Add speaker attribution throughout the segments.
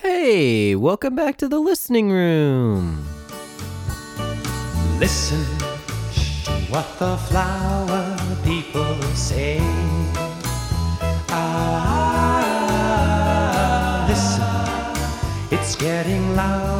Speaker 1: Hey, welcome back to the listening room.
Speaker 2: Listen to what the flower people say. Ah, listen, it's getting louder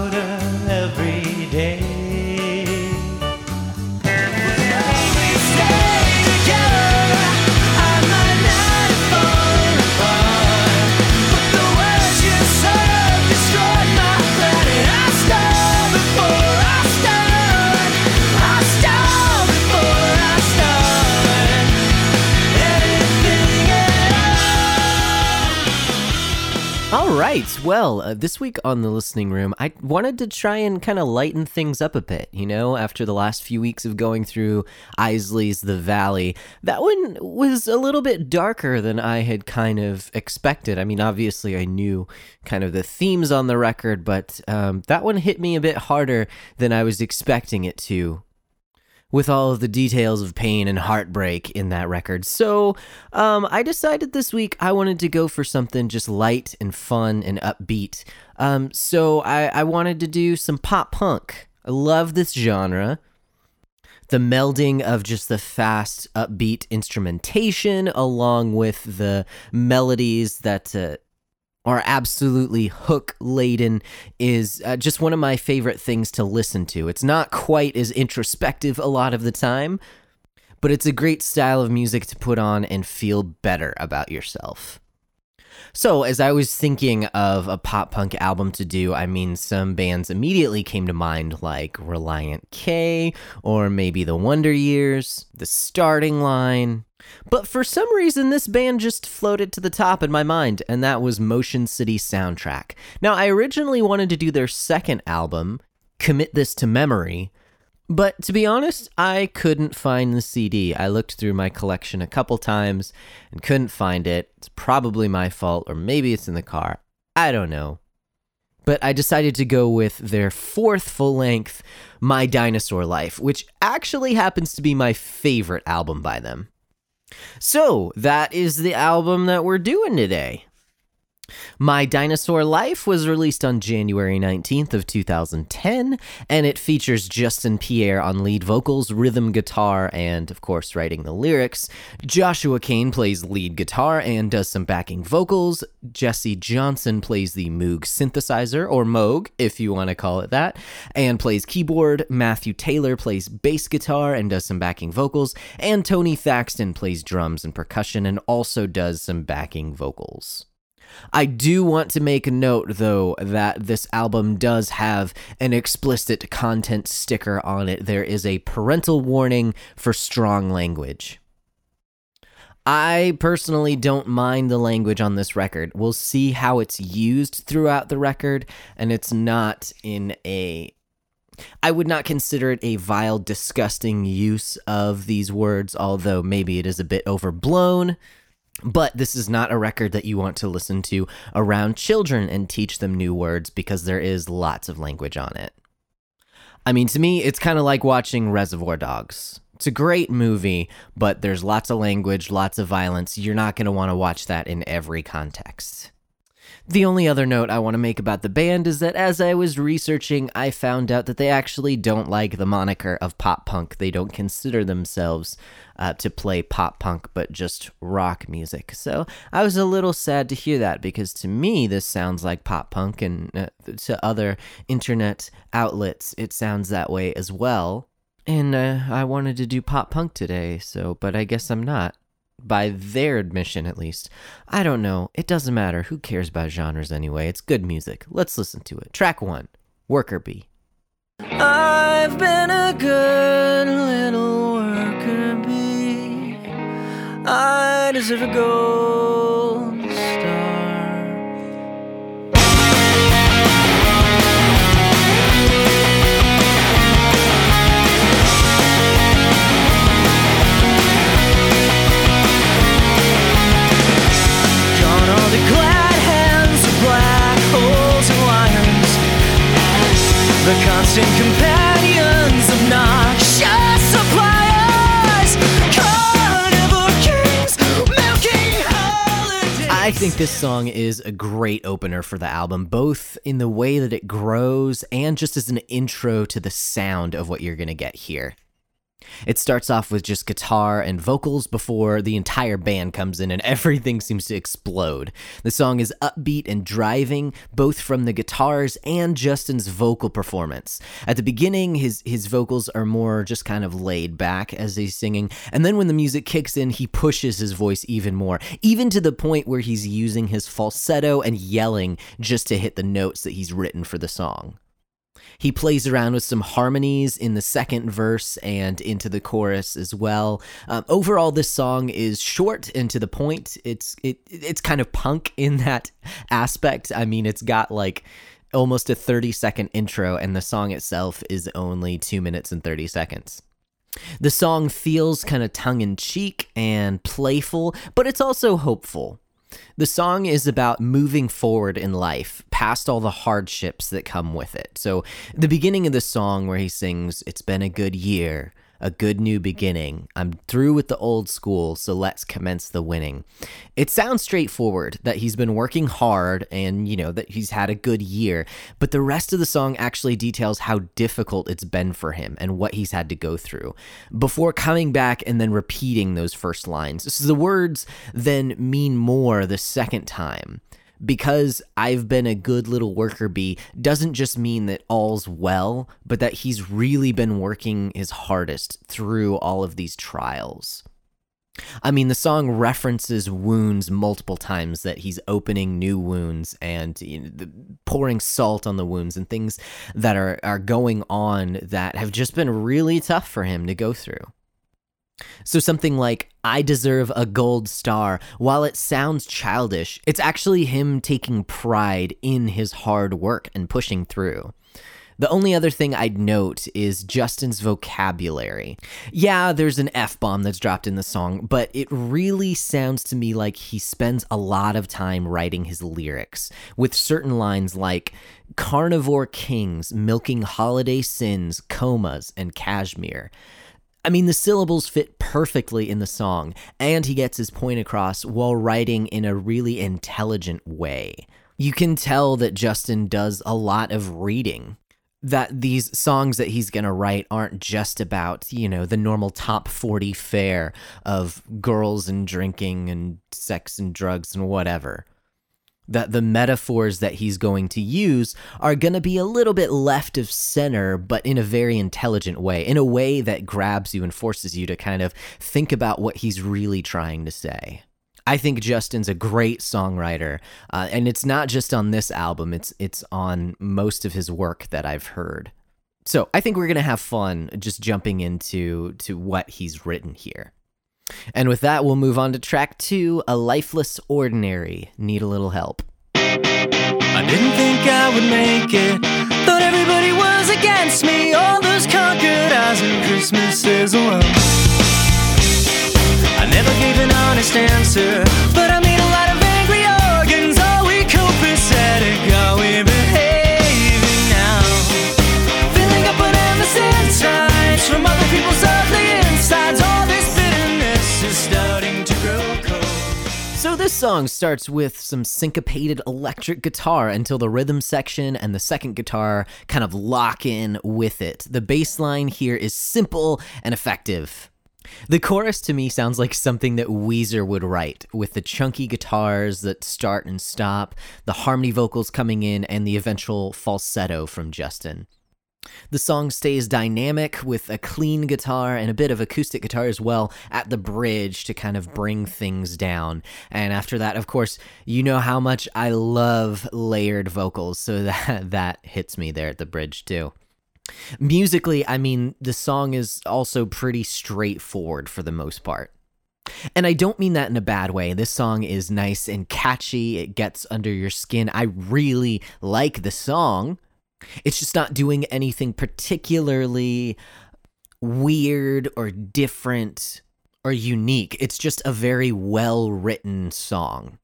Speaker 1: right. Well, uh, this week on the listening room, I wanted to try and kind of lighten things up a bit. You know, after the last few weeks of going through Eisley's The Valley, that one was a little bit darker than I had kind of expected. I mean, obviously, I knew kind of the themes on the record, but um, that one hit me a bit harder than I was expecting it to with all of the details of pain and heartbreak in that record. So, um, I decided this week I wanted to go for something just light and fun and upbeat. Um, so I, I wanted to do some pop punk. I love this genre. The melding of just the fast, upbeat instrumentation along with the melodies that uh, are absolutely hook laden is uh, just one of my favorite things to listen to. It's not quite as introspective a lot of the time, but it's a great style of music to put on and feel better about yourself. So, as I was thinking of a pop punk album to do, I mean, some bands immediately came to mind, like Relient K, or maybe The Wonder Years, The Starting Line. But for some reason, this band just floated to the top in my mind, and that was Motion City Soundtrack. Now, I originally wanted to do their second album, Commit This to Memory, but to be honest, I couldn't find the CD. I looked through my collection a couple times and couldn't find it. It's probably my fault, or maybe it's in the car. I don't know. But I decided to go with their fourth full length, My Dinosaur Life, which actually happens to be my favorite album by them. So, that is the album that we're doing today. My Dinosaur Life was released on January 19th of 2010 and it features Justin Pierre on lead vocals, rhythm guitar and of course writing the lyrics. Joshua Cain plays lead guitar and does some backing vocals. Jesse Johnson plays the Moog synthesizer or Moog if you want to call it that and plays keyboard. Matthew Taylor plays bass guitar and does some backing vocals and Tony Thaxton plays drums and percussion and also does some backing vocals. I do want to make a note, though, that this album does have an explicit content sticker on it. There is a parental warning for strong language. I personally don't mind the language on this record. We'll see how it's used throughout the record, and it's not in a. I would not consider it a vile, disgusting use of these words, although maybe it is a bit overblown. But this is not a record that you want to listen to around children and teach them new words because there is lots of language on it. I mean, to me, it's kind of like watching Reservoir Dogs. It's a great movie, but there's lots of language, lots of violence. You're not going to want to watch that in every context. The only other note I want to make about the band is that as I was researching, I found out that they actually don't like the moniker of pop punk. They don't consider themselves uh, to play pop punk, but just rock music. So I was a little sad to hear that because to me, this sounds like pop punk, and uh, to other internet outlets, it sounds that way as well. And uh, I wanted to do pop punk today, so, but I guess I'm not by their admission at least. I don't know. It doesn't matter. Who cares about genres anyway? It's good music. Let's listen to it. Track one Worker Bee. I've been a good little worker bee. I deserve a gold think this song is a great opener for the album, both in the way that it grows and just as an intro to the sound of what you're going to get here. It starts off with just guitar and vocals before the entire band comes in and everything seems to explode. The song is upbeat and driving, both from the guitars and Justin's vocal performance. At the beginning, his, his vocals are more just kind of laid back as he's singing, and then when the music kicks in, he pushes his voice even more, even to the point where he's using his falsetto and yelling just to hit the notes that he's written for the song. He plays around with some harmonies in the second verse and into the chorus as well. Um, overall, this song is short and to the point. It's it it's kind of punk in that aspect. I mean, it's got like almost a 30 second intro, and the song itself is only two minutes and 30 seconds. The song feels kind of tongue in cheek and playful, but it's also hopeful. The song is about moving forward in life past all the hardships that come with it. So, the beginning of the song where he sings, It's been a good year, a good new beginning. I'm through with the old school, so let's commence the winning. It sounds straightforward that he's been working hard and, you know, that he's had a good year, but the rest of the song actually details how difficult it's been for him and what he's had to go through before coming back and then repeating those first lines. So the words then mean more the second time because I've been a good little worker bee doesn't just mean that all's well, but that he's really been working his hardest through all of these trials. I mean, the song references wounds multiple times that he's opening new wounds and you know, pouring salt on the wounds and things that are, are going on that have just been really tough for him to go through. So something like, I deserve a gold star, while it sounds childish, it's actually him taking pride in his hard work and pushing through. The only other thing I'd note is Justin's vocabulary. Yeah, there's an F bomb that's dropped in the song, but it really sounds to me like he spends a lot of time writing his lyrics, with certain lines like carnivore kings milking holiday sins, comas, and cashmere. I mean, the syllables fit perfectly in the song, and he gets his point across while writing in a really intelligent way. You can tell that Justin does a lot of reading. That these songs that he's going to write aren't just about, you know, the normal top 40 fare of girls and drinking and sex and drugs and whatever that the metaphors that he's going to use are going to be a little bit left of center, but in a very intelligent way, in a way that grabs you and forces you to kind of think about what he's really trying to say. I think Justin's a great songwriter, uh, and it's not just on this album; it's it's on most of his work that I've heard. So I think we're gonna have fun just jumping into to what he's written here. And with that, we'll move on to track two A Lifeless Ordinary. Need a little help.
Speaker 3: I didn't think I would make it. Thought everybody was against me. All those conquered eyes and Christmases oh, alone. I never gave an honest answer, but I this
Speaker 1: song starts with some syncopated electric guitar until the rhythm section and the second guitar kind of lock in with it. The bass line here is simple and effective. The chorus to me sounds like something that Weezer would write, with the chunky guitars that start and stop, the harmony vocals coming in, and the eventual falsetto from Justin. The song stays dynamic with a clean guitar and a bit of acoustic guitar as well at the bridge to kind of bring things down. And after that, of course, you know how much I love layered vocals, so that that hits me there at the bridge too. Musically, I mean, the song is also pretty straightforward for the most part. And I don't mean that in a bad way. This song is nice and catchy. It gets under your skin. I really like the song. It's just not doing anything particularly weird or different or unique. It's just a very well written song.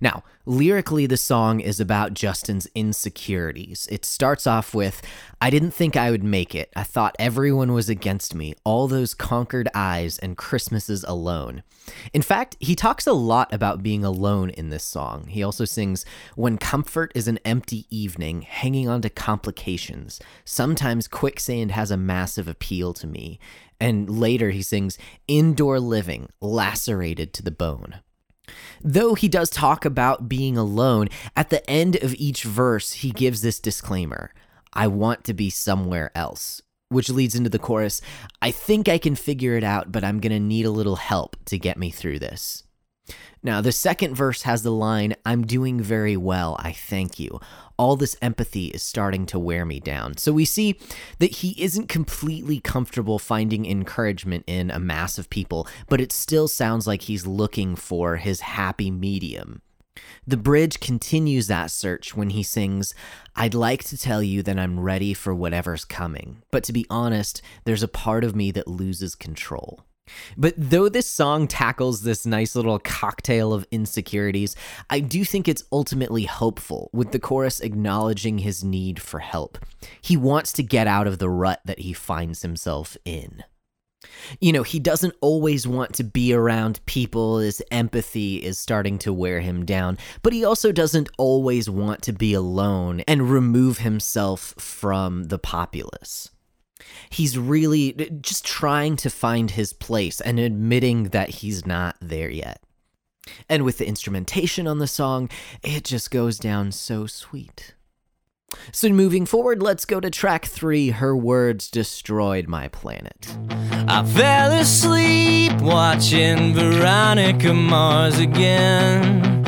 Speaker 1: Now, lyrically, the song is about Justin's insecurities. It starts off with I didn't think I would make it. I thought everyone was against me, all those conquered eyes and Christmases alone. In fact, he talks a lot about being alone in this song. He also sings, When comfort is an empty evening, hanging on to complications. Sometimes quicksand has a massive appeal to me. And later he sings, Indoor living, lacerated to the bone. Though he does talk about being alone, at the end of each verse, he gives this disclaimer I want to be somewhere else, which leads into the chorus I think I can figure it out, but I'm going to need a little help to get me through this. Now, the second verse has the line, I'm doing very well, I thank you. All this empathy is starting to wear me down. So we see that he isn't completely comfortable finding encouragement in a mass of people, but it still sounds like he's looking for his happy medium. The bridge continues that search when he sings, I'd like to tell you that I'm ready for whatever's coming, but to be honest, there's a part of me that loses control. But though this song tackles this nice little cocktail of insecurities, I do think it's ultimately hopeful, with the chorus acknowledging his need for help. He wants to get out of the rut that he finds himself in. You know, he doesn't always want to be around people, his empathy is starting to wear him down, but he also doesn't always want to be alone and remove himself from the populace he's really just trying to find his place and admitting that he's not there yet. And with the instrumentation on the song, it just goes down so sweet. So, moving forward, let's go to track three Her Words Destroyed My Planet.
Speaker 3: I fell asleep watching Veronica Mars again.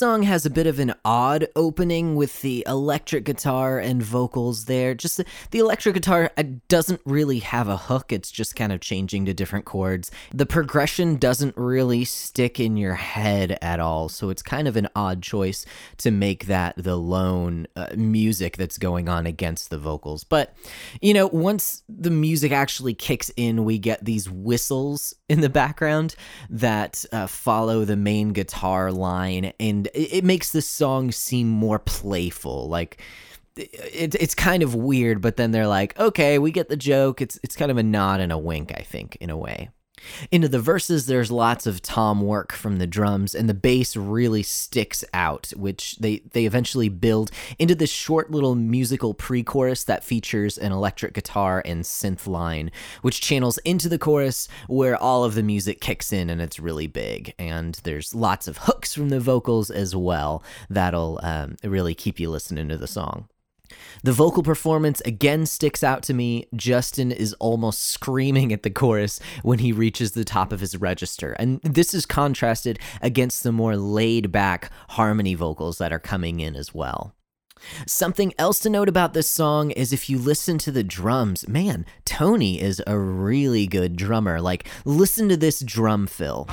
Speaker 1: Song has a bit of an odd opening with the electric guitar and vocals there. Just the, the electric guitar uh, doesn't really have a hook, it's just kind of changing to different chords. The progression doesn't really stick in your head at all, so it's kind of an odd choice to make that the lone uh, music that's going on against the vocals. But, you know, once the music actually kicks in, we get these whistles in the background that uh, follow the main guitar line, and it, makes the song seem more playful. Like it, it's kind of weird, but then they're like, okay, we get the joke. It's it's kind of a nod and a wink, I think, in a way. Into the verses, there's lots of tom work from the drums, and the bass really sticks out, which they, they eventually build into this short little musical pre chorus that features an electric guitar and synth line, which channels into the chorus where all of the music kicks in and it's really big. And there's lots of hooks from the vocals as well that'll um, really keep you listening to the song. The vocal performance again sticks out to me. Justin is almost screaming at the chorus when he reaches the top of his register. And this is contrasted against the more laid back harmony vocals that are coming in as well. Something else to note about this song is if you listen to the drums, man, Tony is a really good drummer. Like, listen to this drum fill.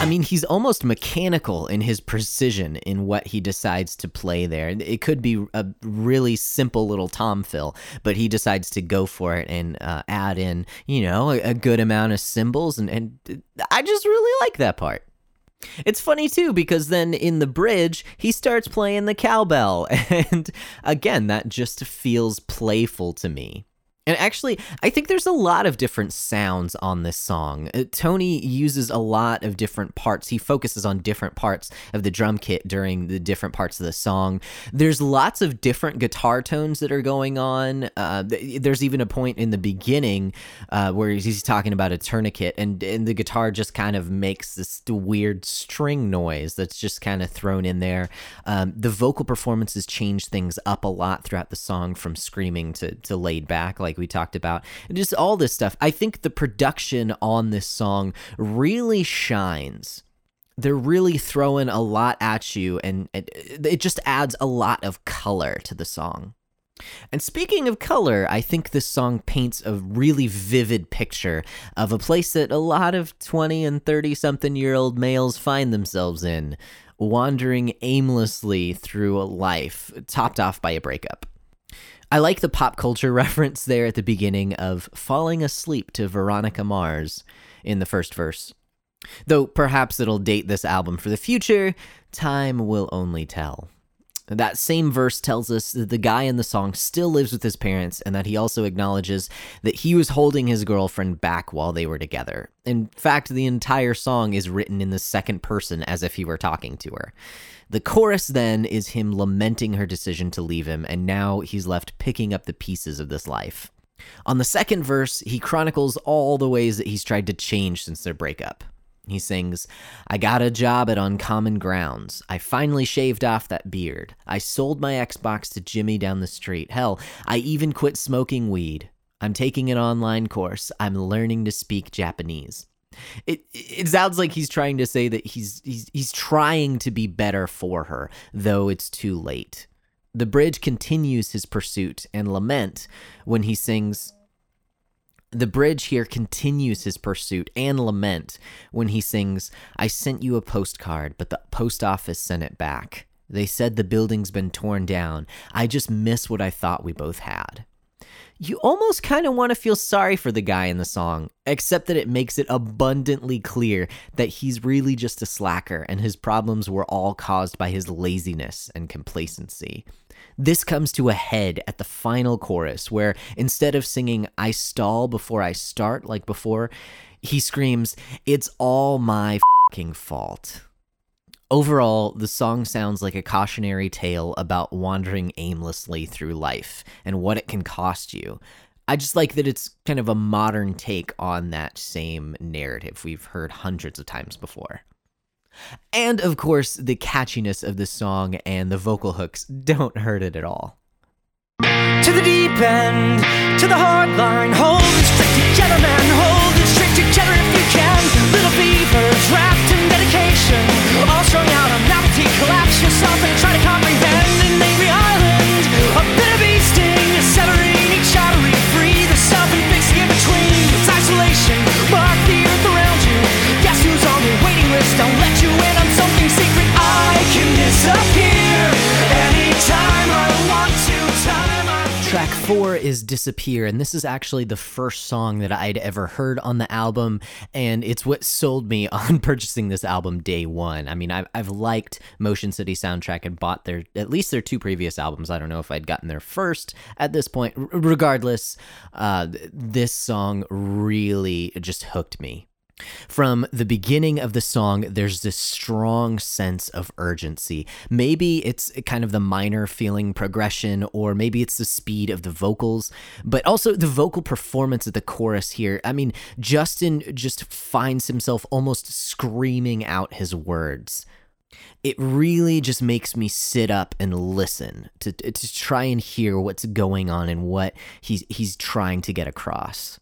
Speaker 1: I mean, he's almost mechanical in his precision in what he decides to play there. It could be a really simple little tom fill, but he decides to go for it and uh, add in, you know, a, a good amount of cymbals, and, and I just really like that part. It's funny too because then in the bridge he starts playing the cowbell, and again, that just feels playful to me. And actually, I think there's a lot of different sounds on this song. Uh, Tony uses a lot of different parts. He focuses on different parts of the drum kit during the different parts of the song. There's lots of different guitar tones that are going on. Uh, th- there's even a point in the beginning uh, where he's talking about a tourniquet, and, and the guitar just kind of makes this weird string noise that's just kind of thrown in there. Um, the vocal performances change things up a lot throughout the song from screaming to, to laid back, like we talked about, and just all this stuff. I think the production on this song really shines. They're really throwing a lot at you, and it, just adds a lot of color to the song. And speaking of color, I think this song paints a really vivid picture of a place that a lot of 20 and 30 something year old males find themselves in, wandering aimlessly through a life, topped off by a breakup. I like the pop culture reference there at the beginning of falling asleep to Veronica Mars in the first verse. Though perhaps it'll date this album for the future, time will only tell. That same verse tells us that the guy in the song still lives with his parents and that he also acknowledges that he was holding his girlfriend back while they were together. In fact, the entire song is written in the second person as if he were talking to her. The chorus then is him lamenting her decision to leave him, and now he's left picking up the pieces of this life. On the second verse, he chronicles all the ways that he's tried to change since their breakup. He sings, I got a job at Uncommon Grounds. I finally shaved off that beard. I sold my Xbox to Jimmy down the street. Hell, I even quit smoking weed. I'm taking an online course. I'm learning to speak Japanese. It it sounds like he's trying to say that he's he's he's trying to be better for her, though it's too late. The bridge continues his pursuit and lament when he sings the bridge here continues his pursuit and lament when he sings, I sent you a postcard, but the post office sent it back. They said the building's been torn down. I just miss what I thought we both had. You almost kind of want to feel sorry for the guy in the song, except that it makes it abundantly clear that he's really just a slacker and his problems were all caused by his laziness and complacency. This comes to a head at the final chorus, where instead of singing, I stall before I start, like before, he screams, It's all my fing fault. Overall, the song sounds like a cautionary tale about wandering aimlessly through life and what it can cost you. I just like that it's kind of a modern take on that same narrative we've heard hundreds of times before. And of course, the catchiness of the song and the vocal hooks don't hurt it at all.
Speaker 3: To the deep end, to the hard line. Hold it strict together, man. Hold it strict together if you can. Little beavers wrapped yourself and try to
Speaker 1: is Disappear, and this is actually the first song that I'd ever heard on the album, and it's what sold me on purchasing this album day one. I mean, I've, I've liked Motion City Soundtrack and bought their, at least their two previous albums. I don't know if I'd gotten their first at this point. R- regardless, uh, this song really just hooked me. From the beginning of the song, there's this strong sense of urgency. Maybe it's kind of the minor feeling progression, or maybe it's the speed of the vocals, but also the vocal performance of the chorus here. I mean, Justin just finds himself almost screaming out his words. It really just makes me sit up and listen to, to try and hear what's going on and what he's he's trying to get across.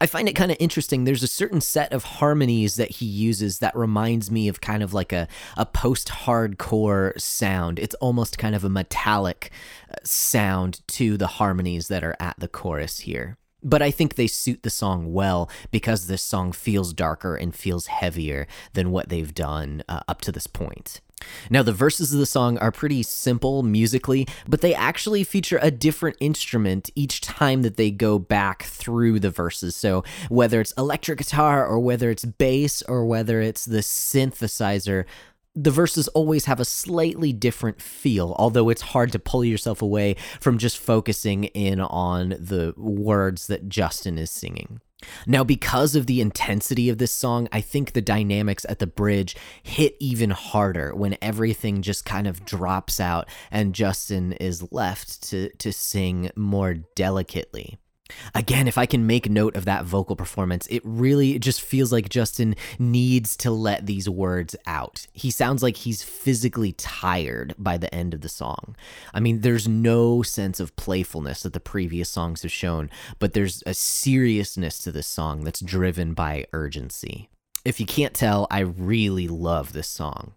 Speaker 1: I find it kind of interesting. There's a certain set of harmonies that he uses that reminds me of kind of like a, a post hardcore sound. It's almost kind of a metallic uh, sound to the harmonies that are at the chorus here. But I think they suit the song well because this song feels darker and feels heavier than what they've done uh, up to this point. Now, the verses of the song are pretty simple musically, but they actually feature a different instrument each time that they go back through the verses. So, whether it's electric guitar or whether it's bass or whether it's the synthesizer, the verses always have a slightly different feel, although it's hard to pull yourself away from just focusing in on the words that Justin is singing. Now, because of the intensity of this song, I think the dynamics at the bridge hit even harder when everything just kind of drops out and Justin is left to, to sing more delicately. Again, if I can make note of that vocal performance, it really just feels like Justin needs to let these words out. He sounds like he's physically tired by the end of the song. I mean, there's no sense of playfulness that the previous songs have shown, but there's a seriousness to this song that's driven by urgency. If you can't tell, I really love this song.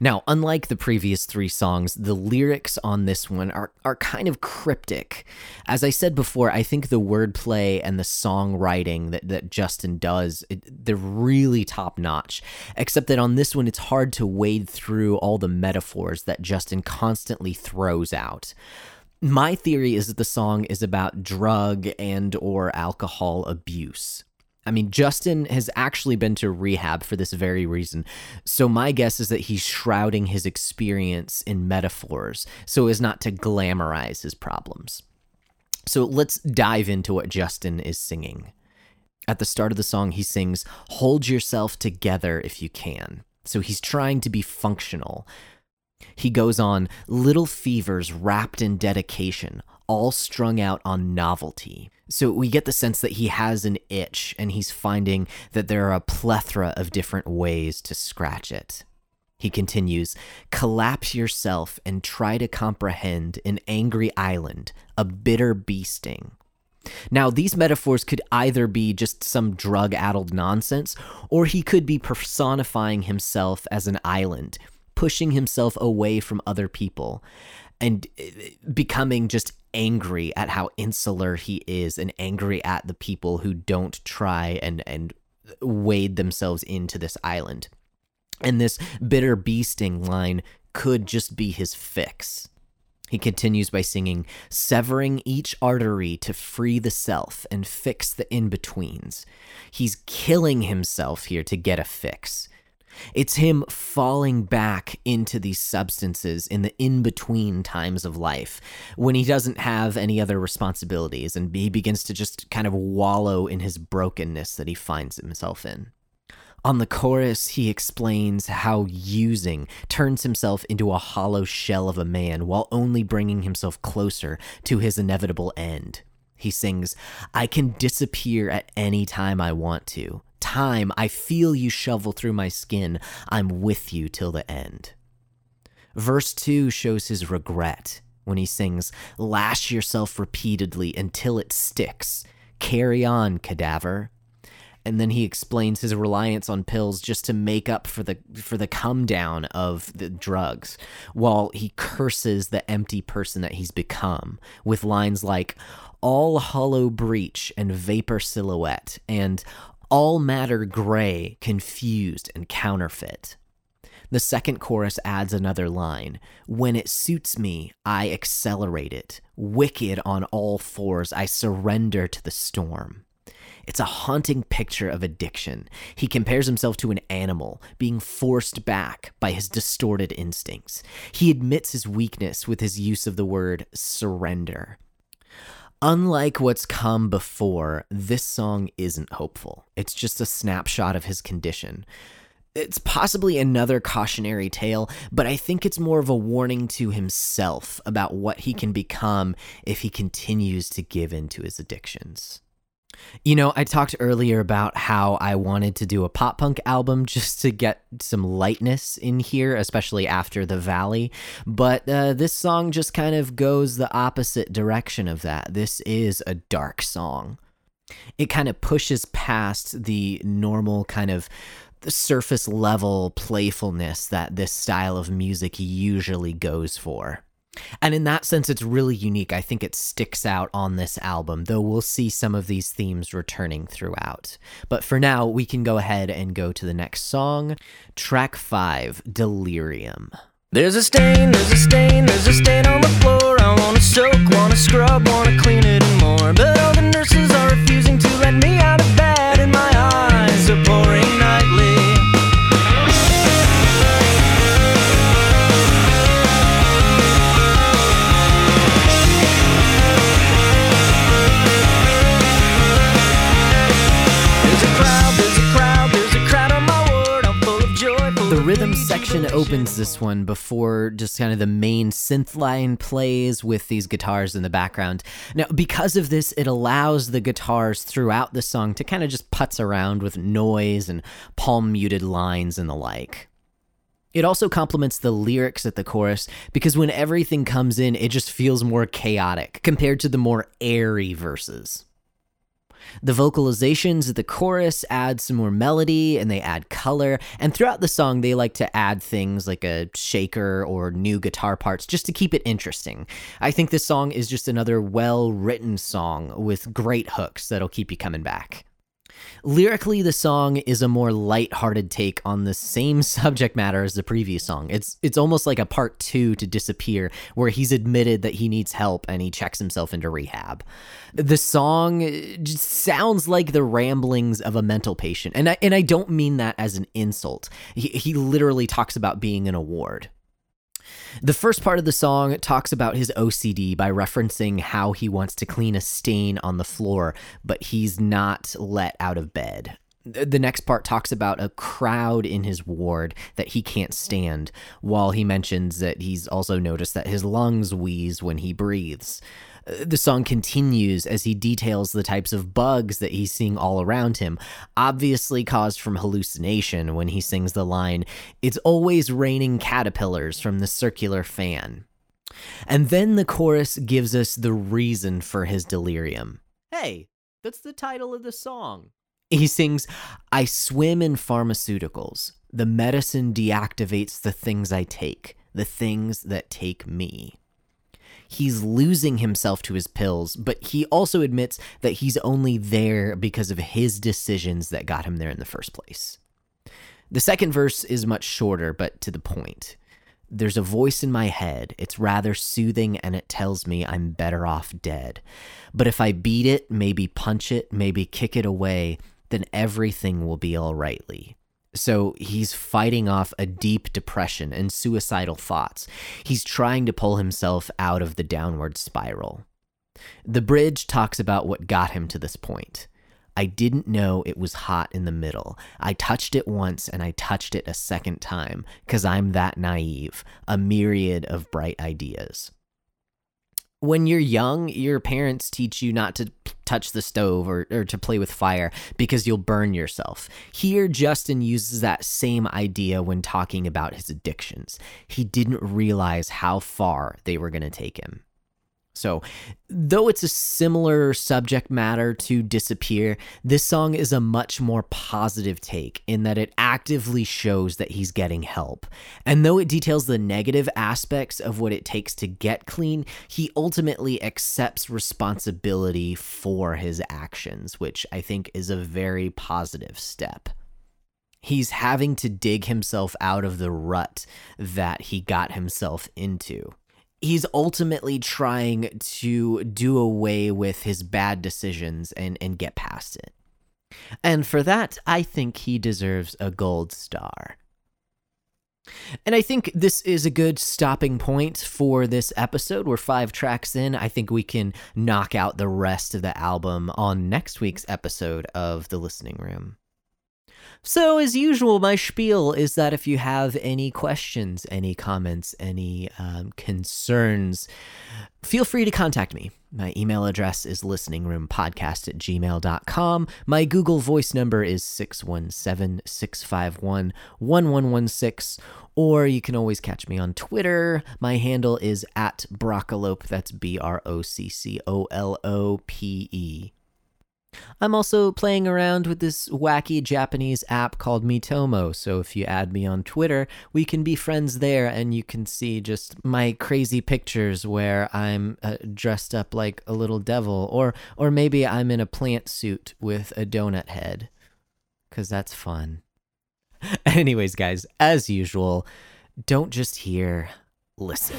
Speaker 1: Now, unlike the previous three songs, the lyrics on this one are, are kind of cryptic. As I said before, I think the wordplay and the songwriting that, that Justin does, it, they're really top notch. Except that on this one, it's hard to wade through all the metaphors that Justin constantly throws out. My theory is that the song is about drug and or alcohol abuse. I mean, Justin has actually been to rehab for this very reason. So, my guess is that he's shrouding his experience in metaphors so as not to glamorize his problems. So, let's dive into what Justin is singing. At the start of the song, he sings, Hold yourself together if you can. So, he's trying to be functional. He goes on, Little fevers wrapped in dedication, all strung out on novelty. So we get the sense that he has an itch and he's finding that there are a plethora of different ways to scratch it. He continues, collapse yourself and try to comprehend an angry island, a bitter bee sting. Now, these metaphors could either be just some drug addled nonsense, or he could be personifying himself as an island, pushing himself away from other people and uh, becoming just angry at how insular he is and angry at the people who don't try and and wade themselves into this island. And this bitter beasting line could just be his fix. He continues by singing, severing each artery to free the self and fix the in betweens. He's killing himself here to get a fix. It's him falling back into these substances in the in between times of life when he doesn't have any other responsibilities and he begins to just kind of wallow in his brokenness that he finds himself in. On the chorus, he explains how using turns himself into a hollow shell of a man while only bringing himself closer to his inevitable end. He sings, I can disappear at any time I want to time I feel you shovel through my skin, I'm with you till the end. Verse 2 shows his regret when he sings, Lash yourself repeatedly until it sticks. Carry on, cadaver. And then he explains his reliance on pills just to make up for the for the come down of the drugs, while he curses the empty person that he's become with lines like all hollow breach and vapor silhouette and all matter gray, confused, and counterfeit. The second chorus adds another line When it suits me, I accelerate it. Wicked on all fours, I surrender to the storm. It's a haunting picture of addiction. He compares himself to an animal, being forced back by his distorted instincts. He admits his weakness with his use of the word surrender. Unlike what's come before, this song isn't hopeful. It's just a snapshot of his condition. It's possibly another cautionary tale, but I think it's more of a warning to himself about what he can become if he continues to give in to his addictions. You know, I talked earlier about how I wanted to do a pop punk album just to get some lightness in here, especially after The Valley. But uh, this song just kind of goes the opposite direction of that. This is a dark song. It kind of pushes past the normal kind of surface level playfulness that this style of music usually goes for. And in that sense, it's really unique. I think it sticks out on this album, though we'll see some of these themes returning throughout. But for now, we can go ahead and go to the next song. Track 5 Delirium.
Speaker 3: There's a stain, there's a stain, there's a stain on the
Speaker 1: opens this one before just kind of the main synth line plays with these guitars in the background. Now, because of this, it allows the guitars throughout the song to kind of just putz around with noise and palm muted lines and the like. It also complements the lyrics at the chorus because when everything comes in, it just feels more chaotic compared to the more airy verses. The vocalizations of the chorus add some more melody and they add color. And throughout the song, they like to add things like a shaker or new guitar parts just to keep it interesting. I think this song is just another well written song with great hooks that'll keep you coming back. Lyrically, the song is a more light-hearted take on the same subject matter as the previous song. It's it's almost like a part 2 to Disappear where he's admitted that he needs help and he checks himself into rehab. The song uh, just sounds like the ramblings of a mental patient. And I, and I don't mean that as an insult. He, he literally talks about being in a ward. The first part of the song talks about his OCD by referencing how he wants to clean a stain on the floor, but he's not let out of bed. The next part talks about a crowd in his ward that he can't stand, while he mentions that he's also noticed that his lungs wheeze when he breathes. The song continues as he details the types of bugs that he's seeing all around him, obviously caused from hallucination when he sings the line, It's always raining caterpillars from the circular fan. And then the chorus gives us the reason for his delirium. Hey, that's the title of the song. He sings, I swim in pharmaceuticals. The medicine deactivates the things I take, the things that take me he's losing himself to his pills, but he also admits that he's only there because of his decisions that got him there in the first place. The second verse is much shorter, but to the point. There's a voice in my head. It's rather soothing and it tells me I'm better off dead. But if I beat it, maybe punch it, maybe kick it away, then everything will be all rightly. So he's fighting off a deep depression and suicidal thoughts. He's trying to pull himself out of the downward spiral. The bridge talks about what got him to this point. I didn't know it was hot in the middle. I touched it once and I touched it a second time because I'm that naive, a myriad of bright ideas when you're young, your parents teach you not to touch the stove or, or to play with fire because you'll burn yourself. Here, Justin uses that same idea when talking about his addictions. He didn't realize how far they were going to take him. So, though it's a similar subject matter to Disappear, this song is a much more positive take in that it actively shows that he's getting help. And though it details the negative aspects of what it takes to get clean, he ultimately accepts responsibility for his actions, which I think is a very positive step he's having to dig himself out of the rut that he got himself into he's ultimately trying to do away with his bad decisions and and get past it. And for that, I think he deserves a gold star. And I think this is a good stopping point for this episode. We're five tracks in. I think we can knock out the rest of the album on next week's episode of The Listening Room. So, as usual, my spiel is that if you have any questions, any comments, any um, concerns, feel free to contact me. My email address is listeningroompodcast at gmail.com. My Google voice number is 617 651 1116. Or you can always catch me on Twitter. My handle is at Broccolope. That's B R O C C O L O P E. I'm also playing around with this wacky Japanese app called Miitomo, so if you add me on Twitter, we can be friends there and you can see just my crazy pictures where I'm uh, dressed up like a little devil or or maybe I'm in a plant suit with a donut head cuz that's fun. Anyways, guys, as usual, don't just hear, listen.